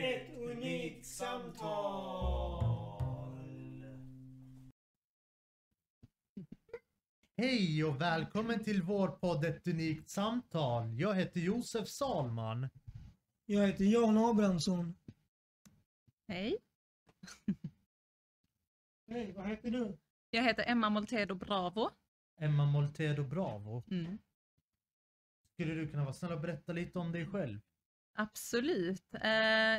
Ett unikt samtal. Hej och välkommen till vår podd Ett unikt samtal. Jag heter Josef Salman. Jag heter Jan Abrahamsson. Hej, Hej, vad heter du? jag heter Emma Moltedo Bravo. Emma Moltedo Bravo. Mm. Skulle du kunna vara snäll och berätta lite om dig själv? Absolut. Eh,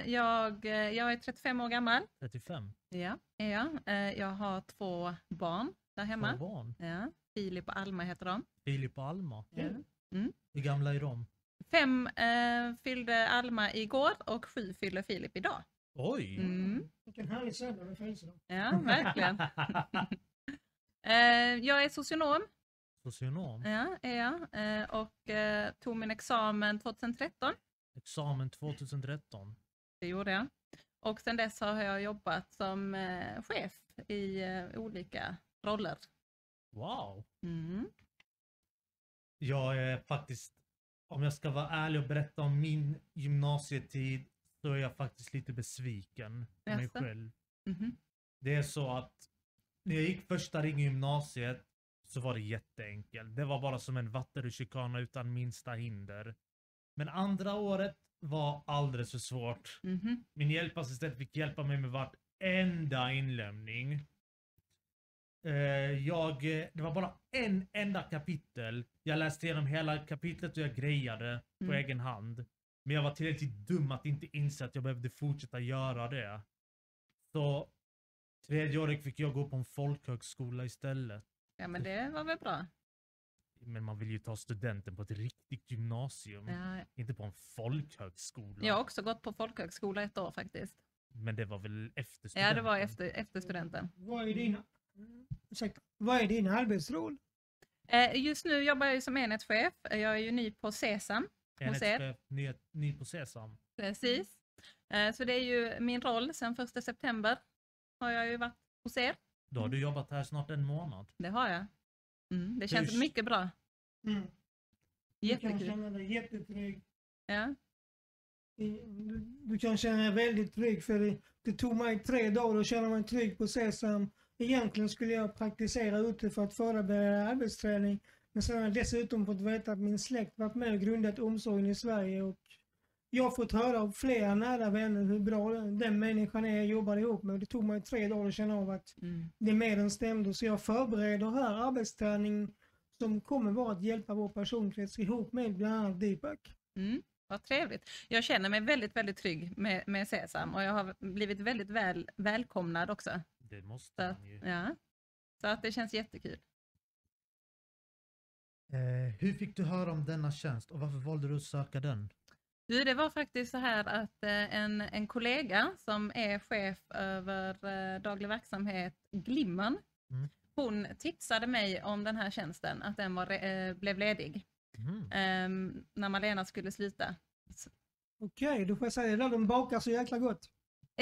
jag, eh, jag är 35 år gammal. 35. Ja, är jag. Eh, jag har två barn där hemma. Två barn. Ja, Filip och Alma heter de. Filip och Alma. Ja. Hur gamla är de? Fem eh, fyllde Alma igår och sju fyller Filip idag. Oj! Mm. Vilken härlig söndag med födelsedag. Ja, verkligen. eh, jag är socionom, Socionom. ja, är jag. Eh, och eh, tog min examen 2013. Examen 2013. Det gjorde jag. Och sedan dess har jag jobbat som eh, chef i eh, olika roller. Wow! Mm. Jag är faktiskt, om jag ska vara ärlig och berätta om min gymnasietid, så är jag faktiskt lite besviken på mig själv. Mhm. Det är så att när jag gick första ring i gymnasiet så var det jätteenkelt. Det var bara som en vattenrutschkana utan minsta hinder. Men andra året var alldeles för svårt. Mhm. Min hjälpassistent fick hjälpa mig med vartenda inlämning. Eh, Jag, det var bara en enda kapitel. Jag läste igenom hela kapitlet och jag grejade på Mm. egen hand. Men jag var tillräckligt dum att inte inse att jag behövde fortsätta göra det. Så tredje året fick jag gå på en folkhögskola istället. Ja, men det var väl bra. Men man vill ju ta studenten på ett riktigt gymnasium. Ja, Inte på en folkhögskola. jag har också gått på folkhögskola ett år faktiskt. Men det var väl efter studenten? Ja, det var efter, efter studenten. Vad är din, ursäkta, vad är din arbetsroll? Eh, Just nu jobbar jag som enhetschef. Jag är ju ny på Sesam. Enhetschef, ny, ny på Sesam. Precis. Eh, Så det är ju min roll sedan 1 september. Har jag ju varit hos er. Då har du jobbat här snart en månad. Det har jag. Mm, det känns Hur- mycket bra. Mm. Du kan Jättekul. känna dig jättetrygg. Ja. Du, du kan känna dig väldigt trygg för det, det tog mig tre dagar att känna mig trygg på Sesam. Egentligen skulle jag praktisera ute för att förbereda arbetsträning. Men sen har jag dessutom fått veta att min släkt varit med och grundat omsorgen i Sverige och jag har fått höra av flera nära vänner hur bra den, den människan är jag jobbar ihop med. Det tog mig tre dagar att känna av att Mm. det med den stämde. Så jag förbereder här arbetsträning som kommer vara att hjälpa vår personkrets ihop med bland annat Deepak. Mm, vad trevligt. Jag känner mig väldigt, väldigt trygg med, med Sesam och jag har blivit väldigt väl välkomnad också. Det måste man ju. ja. så att det känns jättekul. Eh, hur fick du höra om denna tjänst och varför valde du att söka den? Du, det var faktiskt så här att eh, en, en kollega som är chef över eh, daglig verksamhet Glimman, Mm. hon tipsade mig om den här tjänsten, att den var, eh, blev ledig Mhm. eh, när Malena skulle sluta. Okej, då får jag säga det. De bakar så jäkla gott.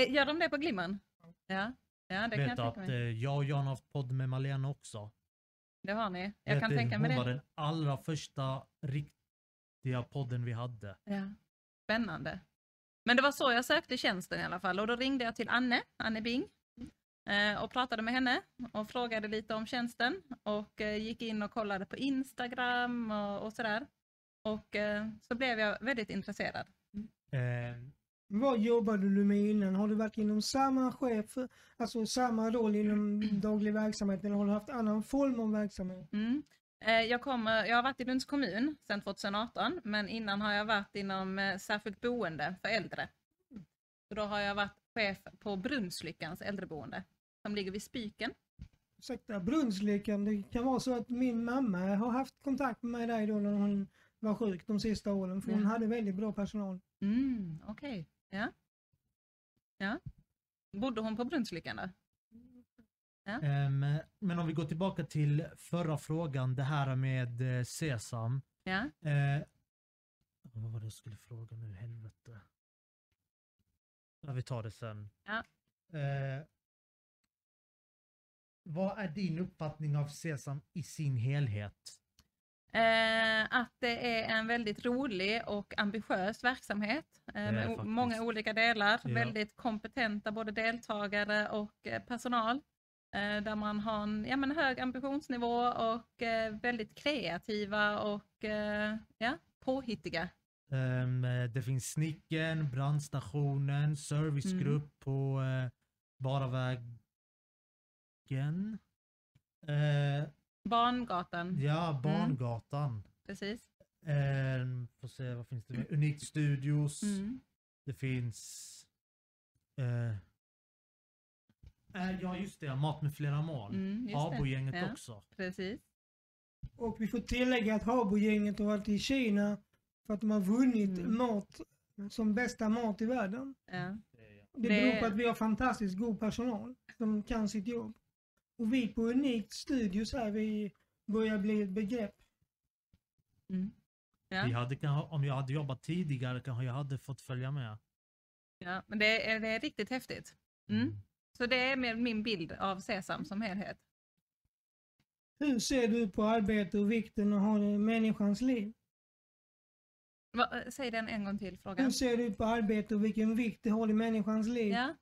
Gör de det på Glimman? Ja, ja det kan Vet jag du tänka att mig. jag och Jan har haft podd med Malena också? Det har ni. Jag Vet kan du, tänka mig hon det. var den allra första riktiga podden vi hade. Ja, spännande. Men det var så jag sökte tjänsten i alla fall och då ringde jag till Anne, Anne Bing, eh, och pratade med henne och frågade lite om tjänsten och eh, gick in och kollade på Instagram och, och sådär. Och eh, så blev jag väldigt intresserad. Eh, Vad jobbade du med innan? Har du varit inom samma chef, alltså samma roll inom daglig verksamhet eller har du haft annan form av verksamhet? Mm. Eh, Jag, kommer, jag har varit i Lunds kommun sedan 2018 men innan har jag varit inom eh, särskilt boende för äldre. Så då har jag varit chef på Brunnslyckans äldreboende som ligger vid Spiken. Ursäkta, Brunnslyckan. Det kan vara så att min mamma har haft kontakt med dig då när hon var sjuk de sista åren för hon hade väldigt bra personal. Mm, Okej, ja. ja. Bodde hon på Brunnslyckan då? Ehm, men om vi går tillbaka till förra frågan, det här med eh, Sesam. Ja. Eh, vad var det jag skulle fråga nu? Helvete. Ja, vi tar det sen. Ja. Eh, vad är din uppfattning av Sesam i sin helhet? Eh, att det är en väldigt rolig och ambitiös verksamhet eh, med många olika delar. Ja. Väldigt kompetenta både deltagare och eh, personal. Eh, där man har en ja, men hög ambitionsnivå och eh, väldigt kreativa och eh, ja, påhittiga. Ehm, eh, det finns Snicken, brandstationen, servicegrupp Mm. på Baravägen. Eh, Barngatan, ja, Barngatan. precis. Ehm, får se, vad finns det mer? Unikt Studios. Mm. Det finns... eh, eh, ja, just det. Mat med flera mål. Mm, just det. Abo-gänget Ja. också. Precis. Och vi får tillägga att Habo-gänget har varit i Kina för att de har vunnit Mm. mat som bästa mat i världen. Ja. Det beror på att vi har fantastiskt god personal som kan sitt jobb. Och vi på Unikt Studios här, vi börjar bli ett begrepp. Mm. Ja. Vi hade, om jag hade jobbat tidigare kanske jag hade fått följa med. Ja, men det är, det är riktigt häftigt. Mm. Så det är min bild av Sesam som helhet. Hur ser du på arbete och vikten att ha människans liv? Va, säg den en gång till Hur frågan. ser du på arbete och vilken vikt det har i människans liv? Ja.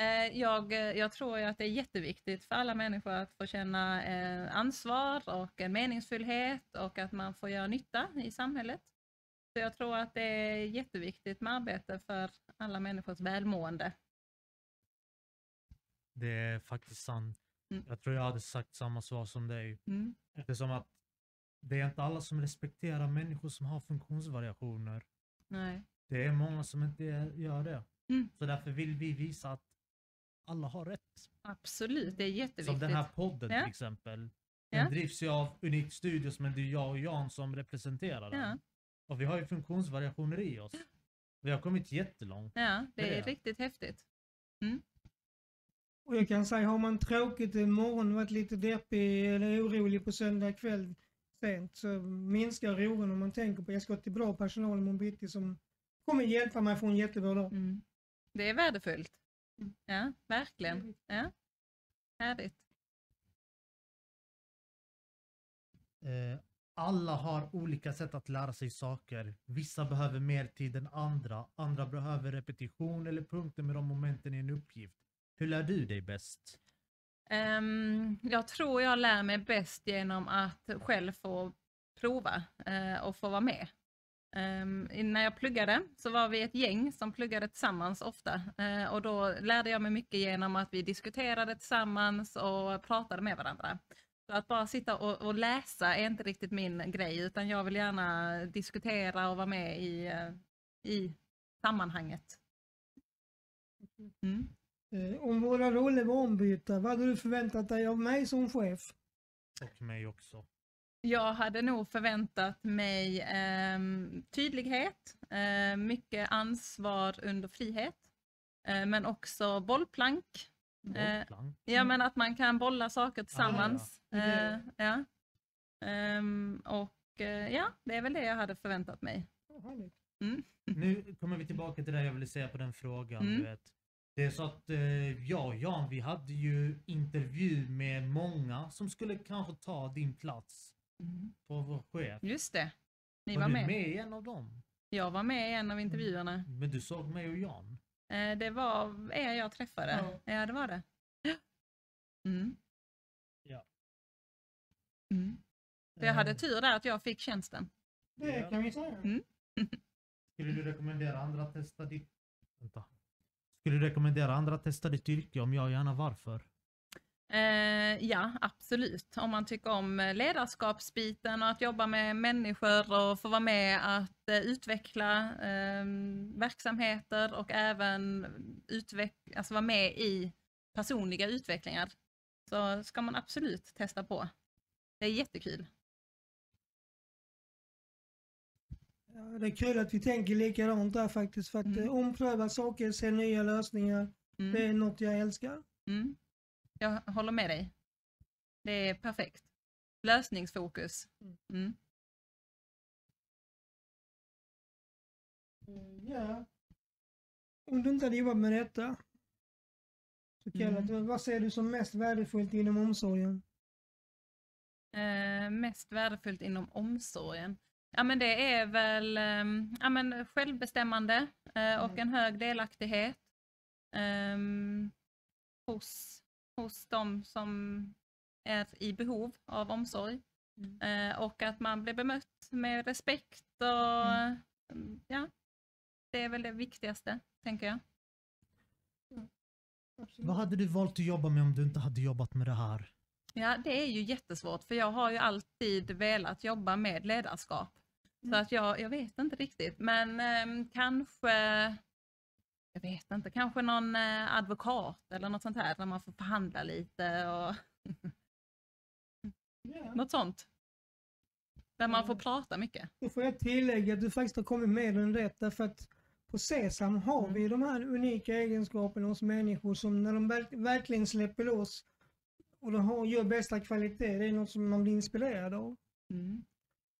Eh, jag, jag tror att det är jätteviktigt för alla människor att få känna eh, ansvar och en meningsfullhet och att man får göra nytta i samhället. Så jag tror att det är jätteviktigt med arbete för alla människors välmående. Det är faktiskt sant. Mm. Jag tror jag hade sagt samma svar som dig. Mm. Eftersom att det är inte alla som respekterar människor som har funktionsvariationer. Nej. Det är många som inte gör det. Mm. Så därför vill vi visa att alla har rätt. Absolut, det är jätteviktigt. Som den här podden Ja. till exempel. Den Ja. drivs ju av Unikt Studios men det är jag och Jan som representerar den. Ja. Och vi har ju funktionsvariationer i oss. Vi har kommit jättelångt. Ja, det är det. riktigt häftigt. Och jag kan säga, har man tråkigt en morgon, varit lite deppig eller orolig på söndag kväll sent så minskar oron om man tänker på att jag ska till bra personal imorgon bitti som kommer hjälpa mig få en jättebra dag. Mm. Det är värdefullt. Mm. Ja, verkligen. Ja. Härligt. Eh, alla har olika sätt att lära sig saker. Vissa behöver mer tid än andra. Andra behöver repetition eller punkter med de momenten i en uppgift. Hur lär du dig bäst? Um, jag tror jag lär mig bäst genom att själv få prova uh, och få vara med. Um, när jag pluggade så var vi ett gäng som pluggade tillsammans ofta uh, och då lärde jag mig mycket genom att vi diskuterade tillsammans och pratade med varandra. Så att bara sitta och, och läsa är inte riktigt min grej utan jag vill gärna diskutera och vara med i, eh, i sammanhanget. Mm. Eh, om våra roller var ombytta, vad hade du förväntat dig av mig som chef? Och mig också. Jag hade nog förväntat mig ehm, tydlighet, eh, mycket ansvar under frihet, eh, men också bollplank. Eh, Bollplank. Ja, men att man kan bolla saker tillsammans. ja. Eh, ja. Ehm, och eh, ja, det är väl det jag hade förväntat mig. Härligt. Nu kommer vi tillbaka till det jag ville säga på den frågan. Mm. Du vet. Det är så att eh, jag och Jan, vi hade ju intervju med många som skulle kanske ta din plats på vår chef. Just det, ni var var du med. med i en av dem? Jag var med i en av intervjuerna. Men du såg mig och Jan? Eh, det var er jag träffade. Ja. Ja, det var det. Mm. Ja. Mm. Så jag hade Eh, tur där att jag fick tjänsten. Det kan vi säga. Mm. Skulle du rekommendera andra att testa ditt... Vänta. Skulle du rekommendera andra att testa ditt yrke? Om jag gärna varför? Eh, ja, absolut. Om man tycker om eh, ledarskapsbiten och att jobba med människor och få vara med att eh, utveckla eh, verksamheter och även utveck- alltså vara med i personliga utvecklingar så ska man absolut testa på. Det är jättekul. Ja, det är kul att vi tänker likadant där faktiskt. För att Mm. eh, ompröva saker, se nya lösningar. Mm. Det är något jag älskar. Mm. Jag håller med dig. Det är perfekt. Lösningsfokus. Mm. Eh, Ja. Om du inte hade jobbat med detta. Så kallat, Mm. vad ser du som mest värdefullt inom omsorgen? Eh, mest värdefullt inom omsorgen? Ja men det är väl ehm, ja, men självbestämmande eh, och Mm. en hög delaktighet ehm, hos, hos de som är i behov av omsorg. Mm. Eh, och att man blir bemött med respekt och Mm. ja, det är väl det viktigaste tänker jag. Vad hade du valt att jobba med om du inte hade jobbat med det här? Ja, det är ju jättesvårt för jag har ju alltid velat jobba med ledarskap. Så Mm. att jag, jag vet inte riktigt, men ehm, kanske, jag vet inte, kanske någon eh, advokat eller något sånt här där man får förhandla lite och Ja. något sånt. Där man får prata mycket. Då får jag tillägga att du faktiskt har kommit med den rätt därför att på Sesam har Mm. vi de här unika egenskaperna hos människor som när de verk- verkligen släpper loss och de har, gör bästa kvalitet, det är något som man blir inspirerad av. Mm.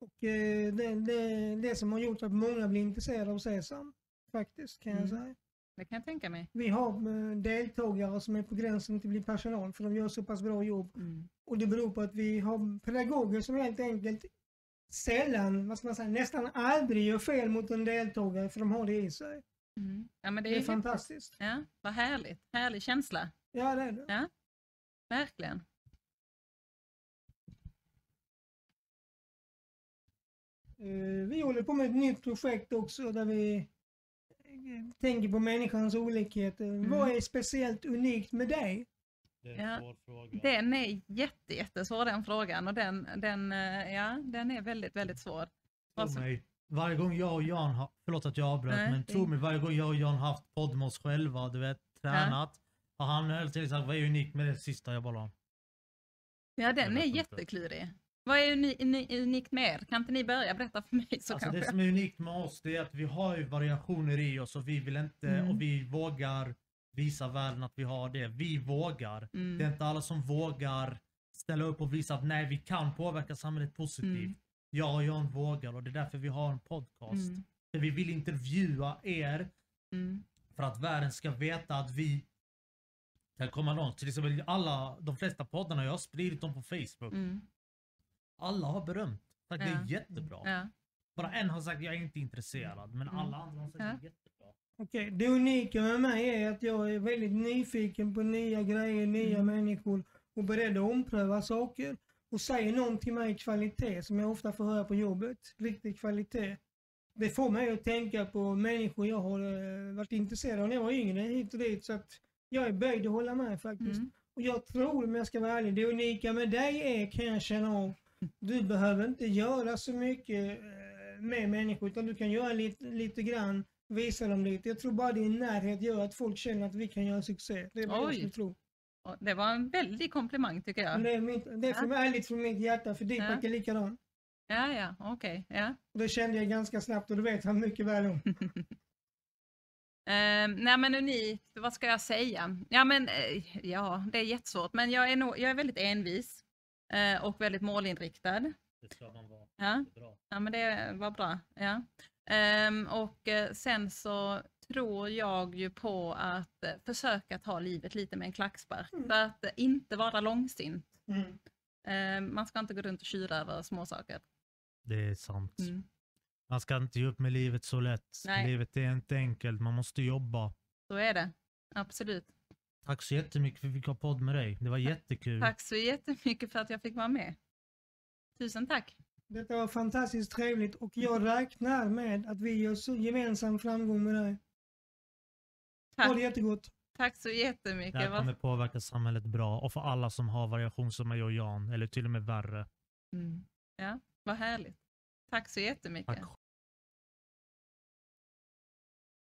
Och eh, det, det, det som har gjort att många blir intresserade av Sesam, faktiskt kan jag Mm. säga. Det kan jag tänka mig. Vi har eh, deltagare som är på gränsen till att bli personal för de gör så pass bra jobb. Mm. Och det beror på att vi har pedagoger som helt enkelt sällan, vad ska man säga, nästan aldrig gör fel mot en deltagare för de har det i sig. Mm. Ja, men det Det är, är fantastiskt. Ja, vad härligt. Härlig känsla. Ja, det är det. Verkligen. Vi håller på med ett nytt projekt också där vi eh, tänker på människans olikheter. Mm. Vad är speciellt unikt med dig? Det är en Ja, svår Den är jätte, jättesvår den frågan och den, den, eh, ja, den är väldigt, väldigt svår. Som- mig, varje gång jag och Jan har, förlåt att jag avbröt, Nej, men tro mig, varje gång jag och Jan har haft podd med oss själva, du vet, tränat, har han hela tiden sagt vad är unikt med det sista jag bara. Ja, den är inte. jätteklurig. Vad är uni, uni, unikt med er? Kan inte ni börja berätta för mig så Alltså kanske det som är unikt med oss det är att vi har ju variationer i oss och vi vill inte, Mm. och vi vågar visa världen att vi har det. Vi vågar. Mm. Det är inte alla som vågar ställa upp och visa att nej, vi kan påverka samhället positivt. Mm. Jag och vågar och det är därför vi har en podcast. Mm. För vi vill intervjua er Mm. för att världen ska veta att vi kan komma långt. Till exempel alla, de flesta poddarna, jag har spridit dem på Facebook. Mm. Alla har berömt. Sagt det Ja. är jättebra. Ja. Bara en har sagt jag är inte intresserad, men Mm. alla andra har sagt Ja. det är jättebra. Okej, det unika med mig är att jag är väldigt nyfiken på nya grejer, nya Mm. människor och beredd att ompröva saker. Och säger någon till mig kvalitet, som jag ofta får höra på jobbet, riktig kvalitet. Det får mig att tänka på människor jag har eh, varit intresserad av när jag var yngre, hit och dit. Så att jag är böjd att hålla med faktiskt. Mm. Och jag tror, om jag ska vara ärlig, det unika med dig är, kan jag känna av, du behöver inte göra så mycket eh, med människor, utan du kan göra lite, lite grann, visa dem lite. Jag tror bara din närhet gör att folk känner att vi kan göra succé. Det är vad jag skulle tro. Det var en väldig komplimang tycker jag. Det är, mitt, det är för mig ärligt från mitt hjärta, för Deepak Ja. är likadan. Ja, ja, okej. Ja. Och det kände jag ganska snabbt och det vet han mycket väl om. Eh, nej men unikt, vad ska jag säga? Ja men eh, ja, det är jättesvårt. Men jag är, nog, jag är väldigt envis eh, och väldigt målinriktad. Det ska man vara. Ja, bra. ja men det var bra. Ja. Ehm, och eh, sen så tror jag ju på att eh, försöka ta livet lite med en klackspark. Mm. För att eh, inte vara långsint. Mm. Ehm, man ska inte gå runt och tjura över småsaker. Det är sant. Mm. Man ska inte ge upp med livet så lätt. Nej. Livet är inte enkelt, man måste jobba. Så är det. Absolut. Tack så jättemycket för att vi fick ha podd med dig. Det var jättekul. Tack så jättemycket för att jag fick vara med. Tusen tack. Detta var fantastiskt trevligt och jag räknar med att vi gör så gemensam framgång med dig. Ha Tack, det jättegott. tack så Det jättemycket. här Vad- kommer påverka samhället bra och för alla som har variation som mig och Jan, eller till och med värre. Mm. Ja, vad härligt. Tack så jättemycket. Tack